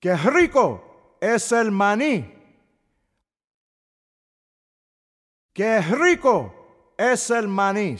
Qué rico es el maní. Qué rico es el maní.